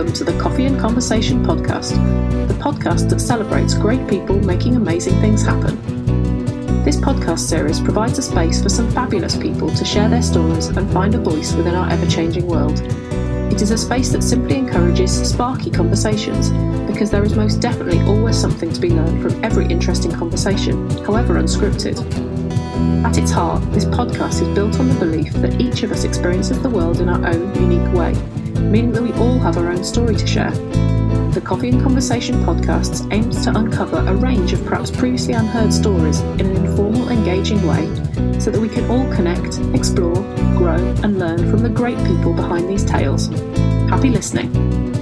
welcome to the Coffee and Conversation podcast, the podcast that celebrates great people making amazing things happen. This podcast series provides a space for some fabulous people to share their stories and find a voice within our ever changing world. It is a space that simply encourages sparky conversations because there is most definitely always something to be learned from every interesting conversation, however unscripted. At its heart, this podcast is built on the belief that each of us experiences the world in our own unique way meaning that we all have our own story to share. The Coffee and Conversation podcast aims to uncover a range of perhaps previously unheard stories in an informal, engaging way so that we can all connect, explore, grow, and learn from the great people behind these tales. Happy listening!